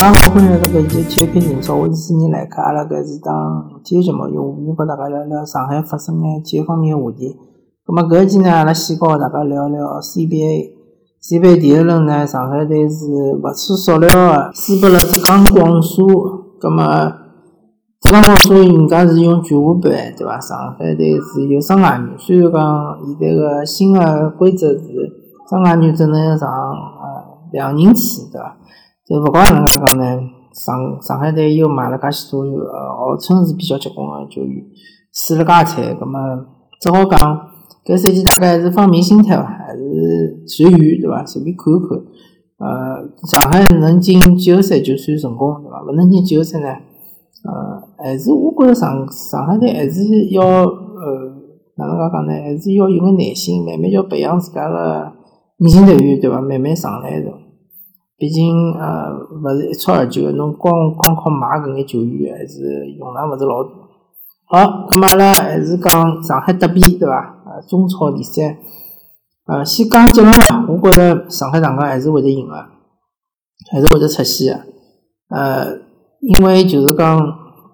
大家好，欢迎来到搿期体育开今朝，我是主持人来客，阿拉搿是档体育节目，用语言和大家聊聊上海发生眼体育方面个话题。葛末搿一期呢，阿拉先和大家聊聊 CBA，CBA 第一轮呢，上海队是勿出所料个输拨了浙江广厦。葛末浙江广厦人家是用全华班，对伐？上海队是有双外援，虽然讲现在个新个规则是双外援只能上呃两人次，对伐？但勿管哪能介讲呢，上上海队又买了介许多呃号称是比较结棍个球员，输了介惨，葛末只好讲搿赛季大概还是放平心态伐，还是随缘对伐？随便看一看。呃，上海能进季后赛就算成功对伐？勿能进季后赛呢，呃，还是我觉着上上海队还是要呃哪能介讲呢？还是要有眼耐心，慢慢叫培养自家个年轻队员对伐？慢慢上来的。毕竟呃，勿是一蹴而就，侬光光靠买搿眼球员，还是用场勿是老大。好，咁么阿拉还是讲上海德比对伐？呃，中超联赛，呃，先讲结论伐？我觉着上海上港还是会得赢个，还是会得出线个。呃，因为就是讲，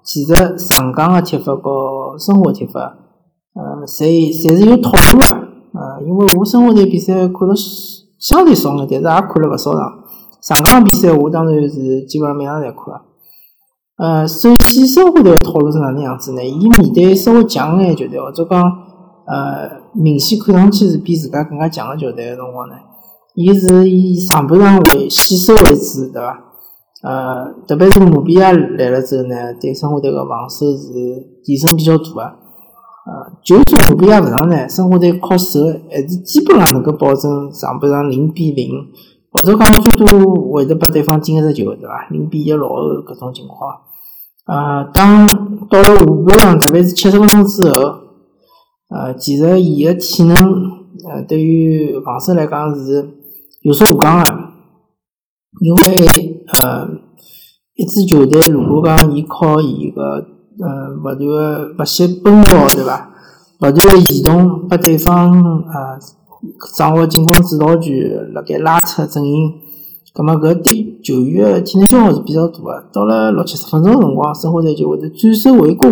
其实上港个踢法和申花踢法，呃，侪侪是有套路个。呃，因为我申花队比赛看了相对少眼，但是也看了勿少场。上港比赛我当然是基本上每场侪看啊。呃，首先申花队个套路是哪能样子呢？伊面对稍微强眼球队，或者讲呃明显看上去是比自家更加强个球队个辰光呢，伊是以上半场为先手为主，对伐？呃，特别是努比亚来了之后呢，对申花队个防守是提升比较大个。呃，就算努比亚勿上呢，申花队靠守还是基本上能够保证上半场零比零。或者讲最多会得拨对方进一只球，对伐？零比一落后搿种情况。呃，当到了下半场，特别是七十分钟之后，呃，其实伊个体能，呃，对于防守来讲是有所下降个。因为呃，一支球队如果讲伊靠伊个呃勿断个不懈奔跑，对伐？勿断个移动，拨对方呃。掌握进攻主导权，辣盖拉扯阵营，葛末搿对球员个体能消耗是比较大个。到了六七十分钟个辰光，申花队就会得转守为攻，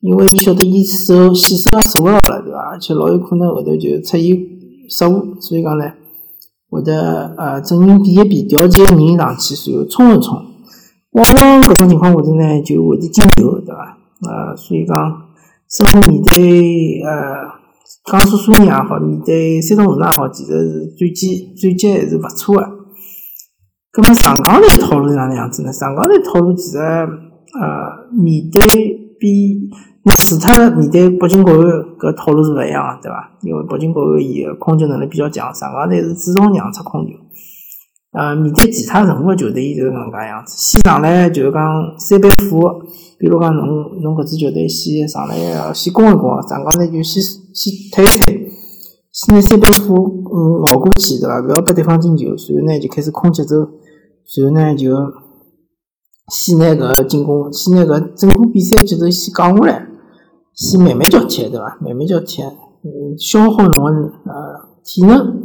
因为伊晓得伊守死守也守勿牢了，对伐？而且老有可能后头就出现失误，所以讲呢，会得呃阵营变一变，调几个人上去，随后冲一冲，往往搿种情况下头呢，就会得进球，对伐？呃，所以讲申花面对呃。江苏苏宁也好，面对山东鲁能也好，其实是战绩战绩还是勿错个。咁么上港队套路是哪能样子呢？上港队套路其实呃面对比那除脱面对北京国安搿套路是勿一样个，对伐？因为北京国安伊个控球能力比较强，上港队是主动让出控球。呃，面对其他任何球队，伊就是搿能介样子，先上来就是讲三板斧，比如讲侬侬搿支球队先上来先攻一攻，上港队就先先退一退，先拿三板斧嗯熬过去，对伐？勿要拨对方进球，随后呢就开始控节奏，随后呢就先拿搿进攻，先拿搿整个比赛节奏先降下来，先慢慢叫踢，对伐？慢慢叫踢，嗯，消耗侬个呃体能。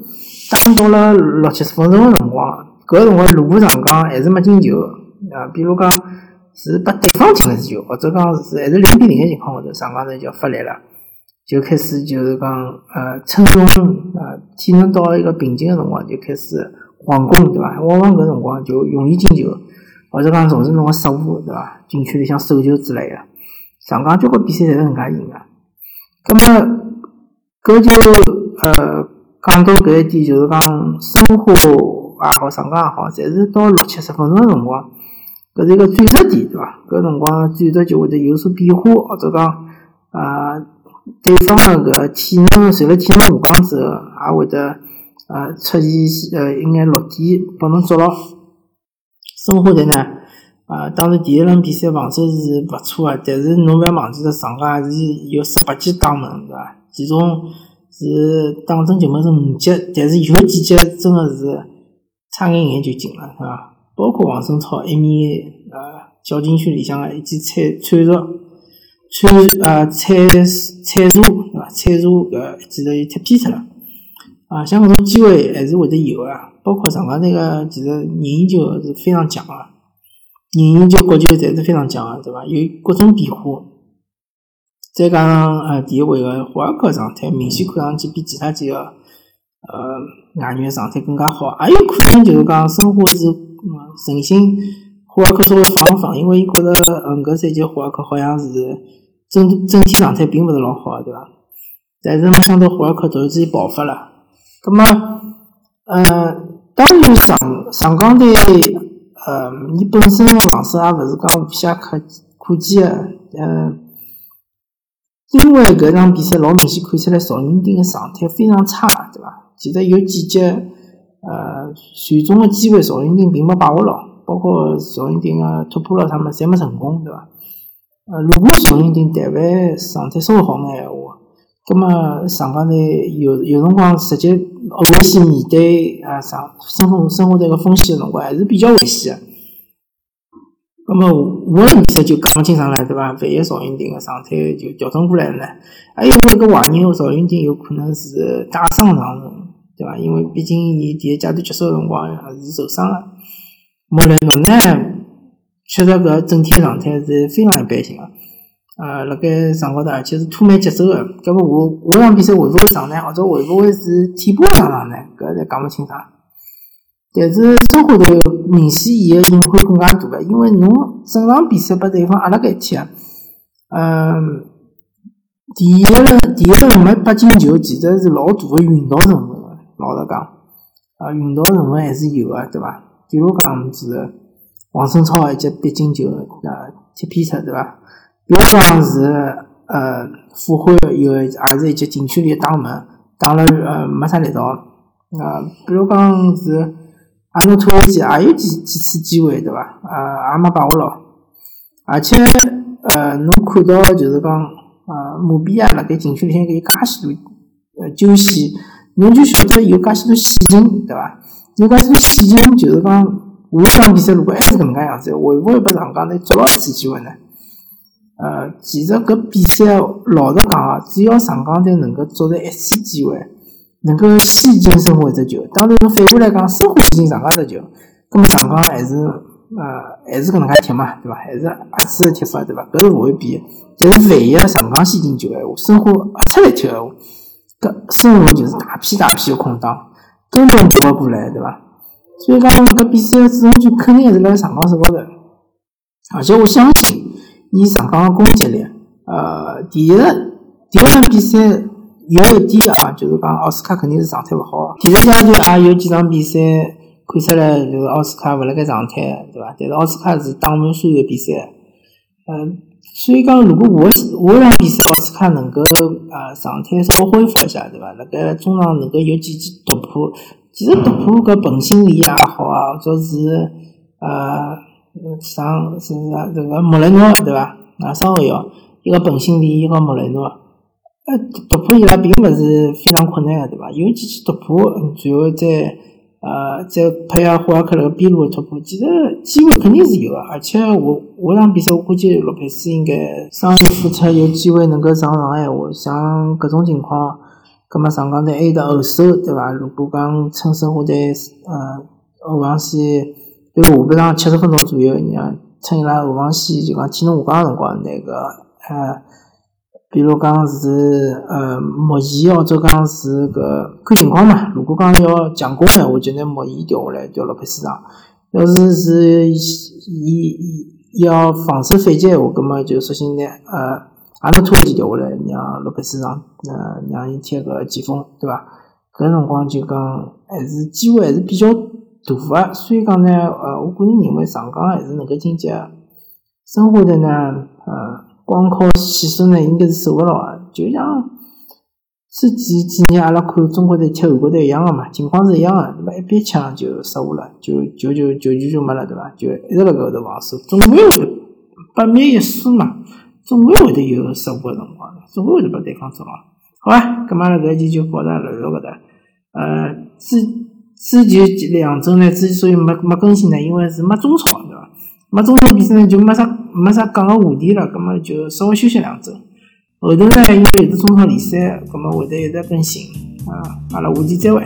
当到了六七十分钟个辰光，搿辰光如果上港还是没进球啊，比如讲是拨对方进了球，或者讲是还是零比零个情况下头，上港头就发力了，就开始就是讲呃趁中啊体能到了一个瓶颈个辰光，就开始狂攻，对伐？往往搿辰光就容易进球，或者讲从事侬个失误，对伐？禁区里向手球之类的，上港交关比赛侪是搿能介赢个。葛末搿就呃。讲到搿一点，就是讲申花也好，上港也好，侪是到六七十分钟个辰光，搿是一个转折点，对伐？搿辰光转折就会得有所变化，或者讲，啊，对方个搿体能随了体能下降之后，也会得呃出现呃一眼弱点帮侬抓牢。申花队呢，啊，当然第一轮比赛防守是勿错个，但是侬勿要忘记了，上港还是有十八记打门，对伐？其中是打正球门是五级，但是有几级真的是差眼眼就进了，是吧？包括王胜超一面呃小禁区里向个一记铲铲入铲呃铲铲入是吧？铲入搿其实又踢偏脱了啊！像搿种机会还是会得有啊。包括上港那个其实人就是非常强啊，人研究国球侪是非常强个，对伐？有各种变化。再加上呃，第一位个霍尔克状态明显看上去比其他几个呃外援状态更加好，也有可能就是讲申花是诚心霍尔克稍微放放，因为伊觉着嗯搿赛季霍尔克好像是整整体状态并勿是老好，对伐？但是没想到霍尔克突然之间爆发了，葛末呃，当然上上港队呃，伊本身个防守也勿是讲无懈可可击个，呃。因为搿场比赛老明显看出来，赵云丁个状态非常差，对伐？其实有几节，呃，传中个机会，赵云丁并没把握牢，包括赵云丁个突破了，他们侪没成功，对伐？呃，如果赵云丁但凡状态稍微好眼闲话，葛末上港队有有辰光直接后卫线面对啊上申花申花队个锋线个辰光，还是比较危险个。那么下轮比赛就讲勿清爽了，对伐？万一赵云霆个状态就调整过来了呢？还有一个怀疑，赵云霆有可能是带伤上阵，对伐？因为毕竟伊第一阶段结束个辰光是受伤个。莫雷诺呢，确实搿整体状态是非常一般性个，呃，辣盖场高头而且是拖慢节奏个。搿么下下场比赛会勿会上呢？或者会勿会是替补上场呢？搿侪讲勿清爽。但是申花队明显伊个隐患更加大个，因为侬整场比赛拨对方压辣盖踢，嗯，第一轮第一轮没拨进球，其实是老大个运道成分个。老实讲，啊，运道成分还是有个，对伐？比如讲是王胜超一记必进球，啊，踢偏出，对伐？比如讲是呃，傅欢有也是一记禁区里打门，打了呃没啥力道，啊，比如讲是。阿诺托维奇也有几几次机会，对伐？呃，也没把握牢。而且，呃，侬看到就是讲，呃，姆比亚辣盖禁区里向有介许多呃救险，侬就晓得有介许多险情，对伐？有介许多险情，就是讲，下一场比赛如果还是搿能介样子，会勿会拨上港队捉牢一次机会呢？呃，其实搿比赛老实讲啊，只要上港队能够捉着一次机会。能够先进生活一只球，当然反过来讲，生活先进上港只球，那么上港还是呃还是搿能介踢嘛，对伐？还是阿次的踢法，对伐？搿是勿会变。但是万一上港先进球闲话，生活阿出来踢闲话，搿生活就是大片大片个空档，根本拨勿过来，对伐？所以讲搿比赛主动权肯定还是辣上港手高头，而且我相信以上港的攻击力，呃，第一第二场比赛。有一点啊，就是讲奥斯卡肯定是状态勿好。第二阶段也有几场比赛看出来，就是奥斯卡勿辣盖状态，对伐？但是奥斯卡是打满所有比赛，嗯，所以讲如果下下场比赛奥斯卡能够啊状态稍微恢复一下，对伐？辣盖中场能够有几记突破，其实突破搿彭新力也好啊，或者是呃上是啥这个莫雷诺，对伐？啊，双后腰一个彭新力，一个莫雷诺。呃，突破伊拉并勿是非常困难个，对伐？有几记突破，最后再呃再配合霍尔克那个边路的突破，其实机会肯定是有个。而且我下场比赛我估计洛佩斯应该伤愈复出，有机会能够上场闲话，像搿种情况，葛末上港队还有得后手，对伐？如果讲趁申花队呃后防线，比如下半场七十分钟左右，你看趁伊拉后防线就讲体能下降个辰光，那个呃。比如讲是呃莫伊，或者讲是个看情况嘛。如果讲要强攻闲话，就拿莫伊调下来调洛佩斯上；要是是伊伊要防守反击闲话，葛末就索性拿呃阿诺托维奇调下来，让洛佩斯上，呃让伊踢个前锋，对伐？搿辰光就讲还是机会还是比较大个。所以讲呢，呃，我个人认为上港还是能够晋级。申花队呢，呃。光靠气势呢，应该是守勿牢个。就像之前几年阿拉看中国队踢韩国队一样个嘛，情况是一样个。那么一边抢就失误了，就就就球权就没了，对伐？就一直辣搿头防守，总归会百密一疏嘛，总归会得有失误个辰光，总归会得把对方捉牢。好吧，咁阿拉搿期就到到录到搿搭。呃，之之前两周呢，之所以没没更新呢，因为是没中超，对伐？没中超比赛呢，就没啥。没啥讲个话题了，葛么就稍微休息两周。后头呢，因为有的中超联赛，葛么会得一直更新啊。阿拉下期再会。